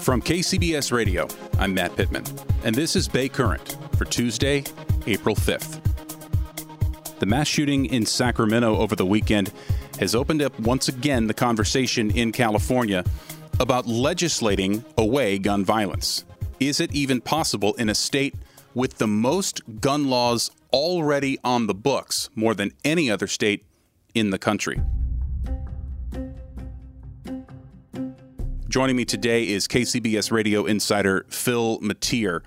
From KCBS Radio, I'm Matt Pittman, and this is Bay Current for Tuesday, April 5th. The mass shooting in Sacramento over the weekend has opened up once again the conversation in California about legislating away gun violence. Is it even possible in a state with the most gun laws already on the books, more than any other state in the country? Joining me today is KCBS Radio insider Phil Matier.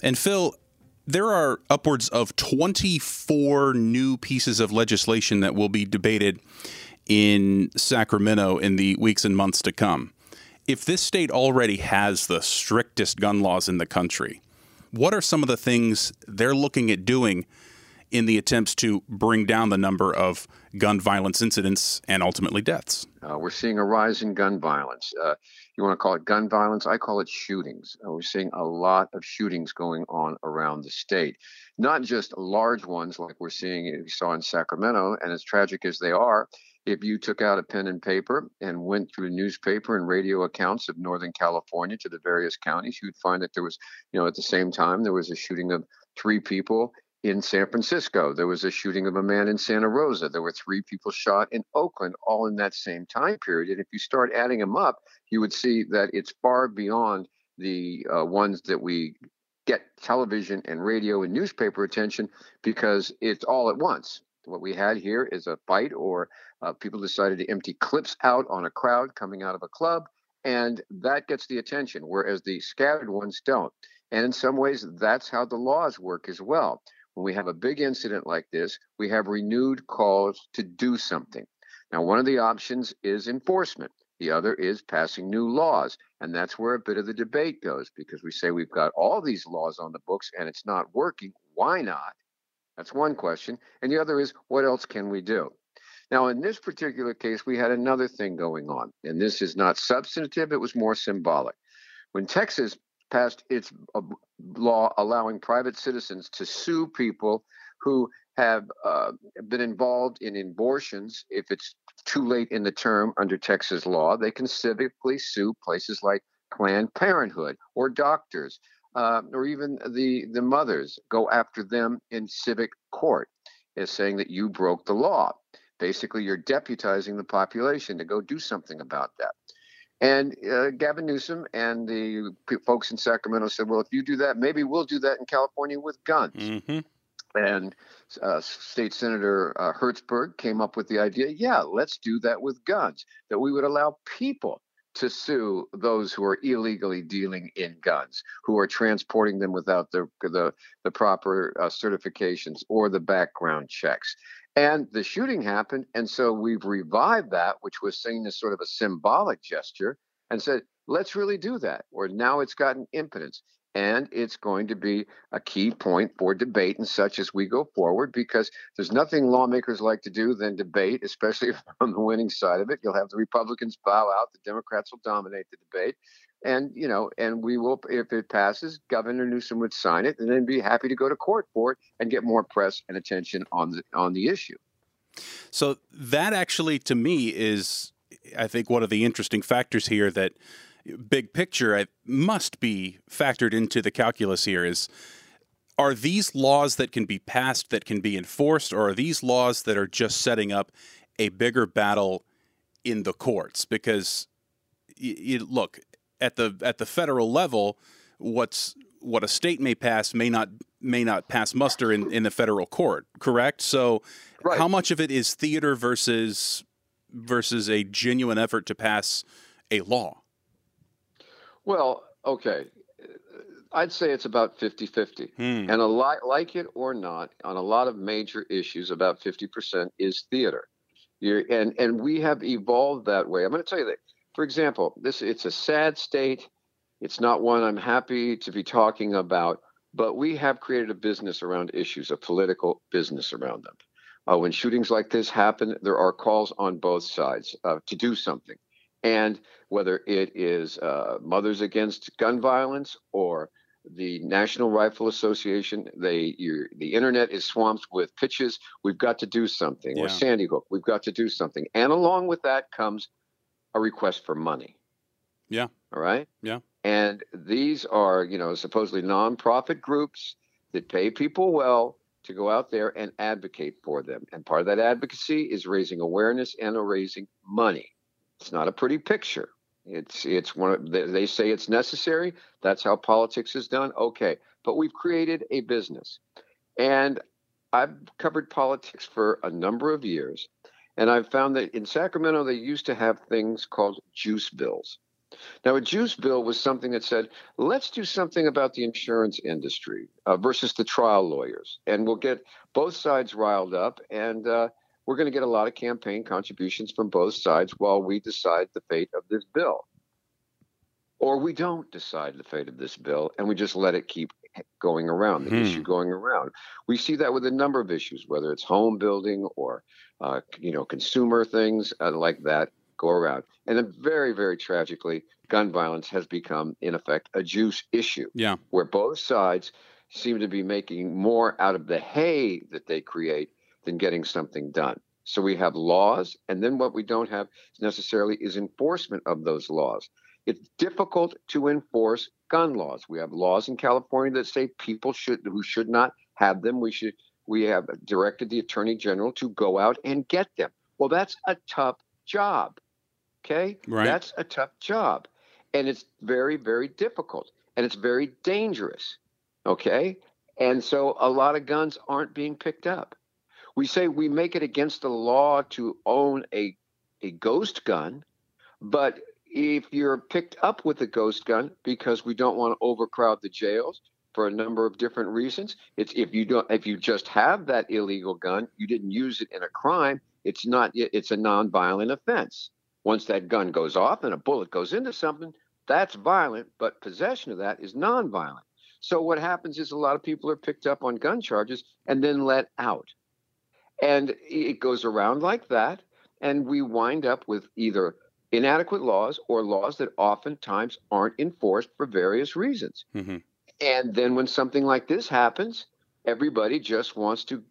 And Phil, there are upwards of 24 new pieces of legislation that will be debated in Sacramento in the weeks and months to come. If this state already has the strictest gun laws in the country, what are some of the things they're looking at doing in the attempts to bring down the number of gun violence incidents and ultimately deaths. Uh, we're seeing a rise in gun violence. Uh, you want to call it gun violence? I call it shootings. Uh, we're seeing a lot of shootings going on around the state, not just large ones like we're seeing, we saw in Sacramento. And as tragic as they are, if you took out a pen and paper and went through newspaper and radio accounts of Northern California to the various counties, you'd find that there was, you know, at the same time, there was a shooting of three people in San Francisco. There was a shooting of a man in Santa Rosa. There were three people shot in Oakland, all in that same time period. And if you start adding them up, you would see that it's far beyond the uh, ones that we get television and radio and newspaper attention because it's all at once. What we had here is a fight, or uh, people decided to empty clips out on a crowd coming out of a club, and that gets the attention, whereas the scattered ones don't. And in some ways, that's how the laws work as well when we have a big incident like this, we have renewed calls to do something. Now, one of the options is enforcement. The other is passing new laws. And that's where a bit of the debate goes because we say we've got all these laws on the books and it's not working. Why not? That's one question. And the other is, what else can we do? Now, in this particular case, we had another thing going on. And this is not substantive, it was more symbolic. When Texas passed its uh, law allowing private citizens to sue people who have uh, been involved in abortions if it's too late in the term under Texas law. They can civically sue places like Planned Parenthood or doctors uh, or even the, the mothers go after them in civic court as saying that you broke the law. Basically, you're deputizing the population to go do something about that. And uh, Gavin Newsom and the folks in Sacramento said, well, if you do that, maybe we'll do that in California with guns. Mm-hmm. And uh, State Senator uh, Hertzberg came up with the idea yeah, let's do that with guns, that we would allow people to sue those who are illegally dealing in guns, who are transporting them without the the, the proper uh, certifications or the background checks. And the shooting happened, and so we've revived that, which was seen as sort of a symbolic gesture, and said, let's really do that. Or now it's gotten impotence and it's going to be a key point for debate and such as we go forward because there's nothing lawmakers like to do than debate, especially on the winning side of it. You'll have the Republicans bow out, the Democrats will dominate the debate. And you know, and we will, if it passes, Governor Newsom would sign it, and then be happy to go to court for it and get more press and attention on the on the issue. So that actually, to me, is I think one of the interesting factors here that big picture must be factored into the calculus here is are these laws that can be passed that can be enforced or are these laws that are just setting up a bigger battle in the courts because you, look at the at the federal level, what's what a state may pass may not may not pass muster in, in the federal court. Correct. So, right. how much of it is theater versus versus a genuine effort to pass a law? Well, okay. I'd say it's about 50 50. Hmm. And a lot, like it or not, on a lot of major issues, about 50% is theater. You're, and, and we have evolved that way. I'm going to tell you that, for example, this it's a sad state. It's not one I'm happy to be talking about, but we have created a business around issues, a political business around them. Uh, when shootings like this happen, there are calls on both sides uh, to do something. And whether it is uh, Mothers Against Gun Violence or the National Rifle Association, they the internet is swamped with pitches. We've got to do something, yeah. or Sandy Hook. We've got to do something, and along with that comes a request for money. Yeah. All right. Yeah. And these are, you know, supposedly nonprofit groups that pay people well to go out there and advocate for them. And part of that advocacy is raising awareness and raising money. It's not a pretty picture. It's it's one of, they say it's necessary. That's how politics is done. Okay, but we've created a business, and I've covered politics for a number of years, and I've found that in Sacramento they used to have things called juice bills. Now, a juice bill was something that said, let's do something about the insurance industry uh, versus the trial lawyers, and we'll get both sides riled up, and uh, we're going to get a lot of campaign contributions from both sides while we decide the fate of this bill. Or we don't decide the fate of this bill and we just let it keep going around, the hmm. issue going around. We see that with a number of issues, whether it's home building or uh, you know consumer things uh, like that go around. And then very, very tragically, gun violence has become, in effect, a juice issue. Yeah. Where both sides seem to be making more out of the hay that they create than getting something done. So we have laws, and then what we don't have necessarily is enforcement of those laws. It's difficult to enforce gun laws. We have laws in California that say people should who should not have them. We should we have directed the attorney general to go out and get them. Well, that's a tough job. Okay? Right. That's a tough job. And it's very, very difficult. And it's very dangerous. Okay? And so a lot of guns aren't being picked up. We say we make it against the law to own a a ghost gun, but if you're picked up with a ghost gun because we don't want to overcrowd the jails for a number of different reasons, it's if you don't if you just have that illegal gun, you didn't use it in a crime, it's not it's a nonviolent offense. Once that gun goes off and a bullet goes into something, that's violent, but possession of that is nonviolent. So what happens is a lot of people are picked up on gun charges and then let out. And it goes around like that. And we wind up with either inadequate laws or laws that oftentimes aren't enforced for various reasons. Mm-hmm. And then when something like this happens, everybody just wants to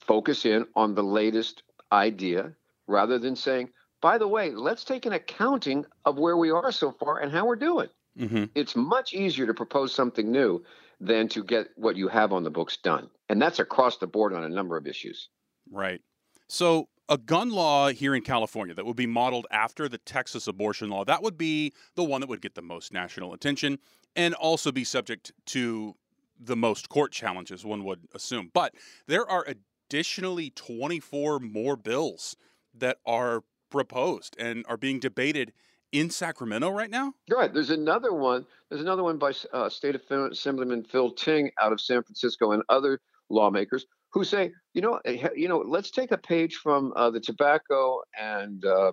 focus in on the latest idea rather than saying, by the way, let's take an accounting of where we are so far and how we're doing. Mm-hmm. It's much easier to propose something new than to get what you have on the books done. And that's across the board on a number of issues. Right. So, a gun law here in California that would be modeled after the Texas abortion law, that would be the one that would get the most national attention and also be subject to the most court challenges, one would assume. But there are additionally 24 more bills that are proposed and are being debated in Sacramento right now? Right. There's another one. There's another one by uh, State Assemblyman Phil Ting out of San Francisco and other lawmakers who say, you know, eh, you know, let's take a page from uh, the tobacco and uh,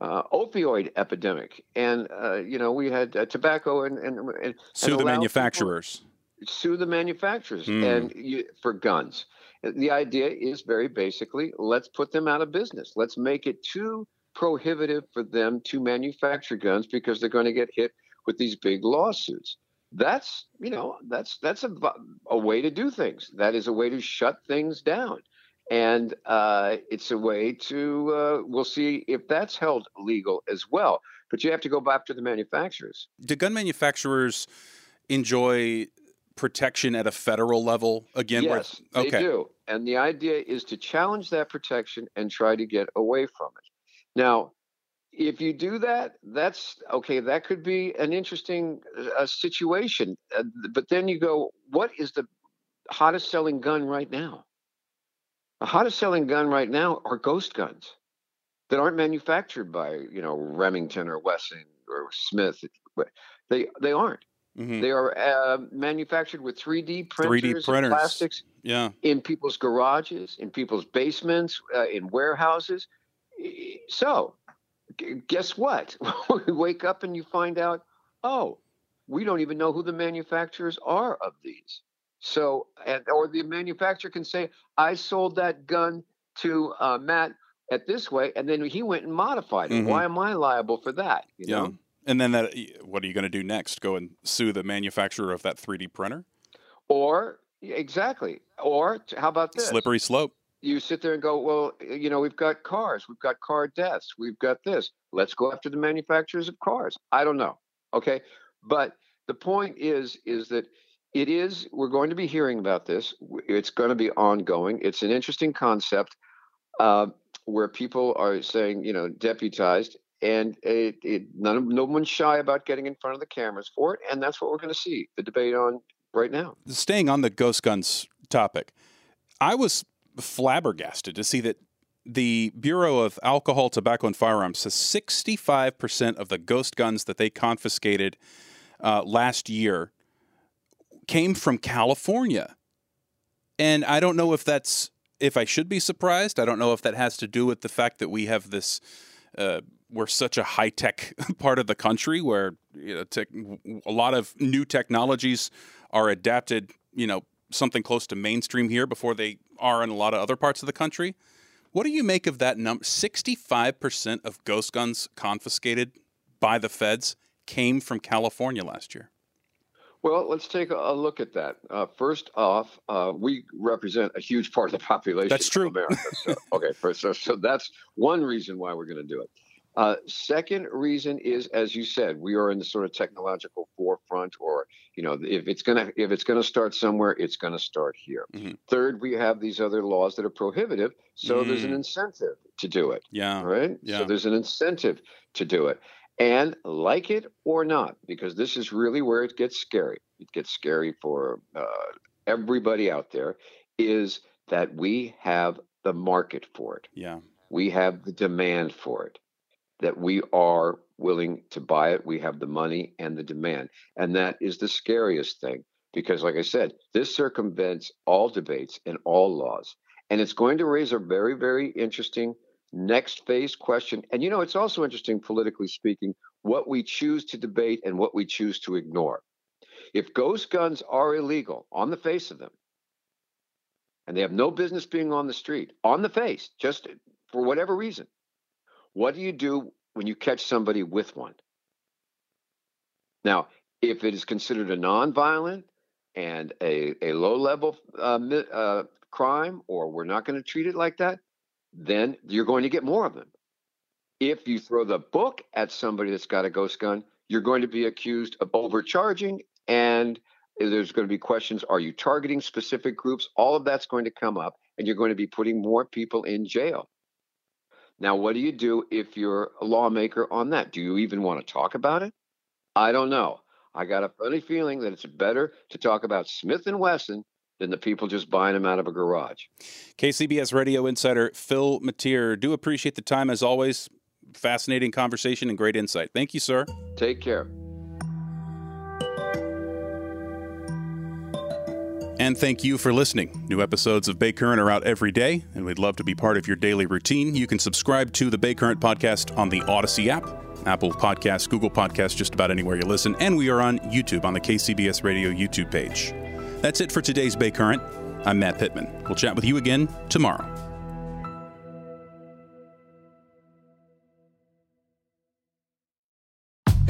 uh, opioid epidemic, and uh, you know, we had uh, tobacco and and, and sue and the manufacturers. Sue the manufacturers mm. and you, for guns. The idea is very basically, let's put them out of business. Let's make it too prohibitive for them to manufacture guns because they're going to get hit with these big lawsuits that's you know that's that's a, a way to do things. That is a way to shut things down. And uh, it's a way to uh, we'll see if that's held legal as well. But you have to go back to the manufacturers. Do gun manufacturers enjoy protection at a federal level again yes where, okay. they do. And the idea is to challenge that protection and try to get away from it. Now if you do that, that's okay. That could be an interesting uh, situation. Uh, but then you go, what is the hottest selling gun right now? The hottest selling gun right now are ghost guns that aren't manufactured by you know Remington or Wesson or Smith. They they aren't. Mm-hmm. They are uh, manufactured with 3D printers, 3D printers. plastics. Yeah. In people's garages, in people's basements, uh, in warehouses. So, guess what? we wake up and you find out, oh, we don't even know who the manufacturers are of these. So, and, or the manufacturer can say, I sold that gun to uh, Matt at this way, and then he went and modified it. Mm-hmm. Why am I liable for that? You yeah. Know? And then that, what are you going to do next? Go and sue the manufacturer of that 3D printer? Or exactly. Or how about this? Slippery slope. You sit there and go, well, you know, we've got cars, we've got car deaths, we've got this. Let's go after the manufacturers of cars. I don't know. Okay, but the point is, is that it is. We're going to be hearing about this. It's going to be ongoing. It's an interesting concept. Uh, where people are saying, you know, deputized, and it, it, none of, no one's shy about getting in front of the cameras for it, and that's what we're going to see the debate on right now. Staying on the ghost guns topic, I was flabbergasted to see that the Bureau of Alcohol, Tobacco, and Firearms says 65% of the ghost guns that they confiscated uh, last year came from California. And I don't know if that's if I should be surprised, I don't know if that has to do with the fact that we have this. Uh, we're such a high tech part of the country where you know, tech, a lot of new technologies are adapted. You know, something close to mainstream here before they are in a lot of other parts of the country. What do you make of that number? Sixty-five percent of ghost guns confiscated by the feds came from California last year. Well, let's take a look at that. Uh, first off, uh, we represent a huge part of the population. That's true. America. So, okay, so, so that's one reason why we're going to do it. Uh, second reason is, as you said, we are in the sort of technological forefront, or you know, if it's gonna if it's gonna start somewhere, it's gonna start here. Mm-hmm. Third, we have these other laws that are prohibitive, so mm. there's an mm. incentive to do it. Yeah. Right. Yeah. So there's an incentive to do it. And like it or not, because this is really where it gets scary, it gets scary for uh, everybody out there, is that we have the market for it. Yeah. We have the demand for it, that we are willing to buy it. We have the money and the demand. And that is the scariest thing because, like I said, this circumvents all debates and all laws. And it's going to raise a very, very interesting next phase question. And you know, it's also interesting, politically speaking, what we choose to debate and what we choose to ignore. If ghost guns are illegal on the face of them, and they have no business being on the street, on the face, just for whatever reason, what do you do when you catch somebody with one? Now, if it is considered a nonviolent and a, a low level uh, uh, crime, or we're not going to treat it like that, then you're going to get more of them. If you throw the book at somebody that's got a ghost gun, you're going to be accused of overcharging and there's going to be questions are you targeting specific groups all of that's going to come up and you're going to be putting more people in jail now what do you do if you're a lawmaker on that do you even want to talk about it i don't know i got a funny feeling that it's better to talk about smith and wesson than the people just buying them out of a garage. KCBS radio insider Phil Matier, do appreciate the time as always. Fascinating conversation and great insight. Thank you, sir. Take care. And thank you for listening. New episodes of Bay Current are out every day, and we'd love to be part of your daily routine. You can subscribe to the Bay Current podcast on the Odyssey app, Apple Podcasts, Google Podcasts, just about anywhere you listen, and we are on YouTube on the KCBS Radio YouTube page. That's it for today's Bay Current. I'm Matt Pittman. We'll chat with you again tomorrow.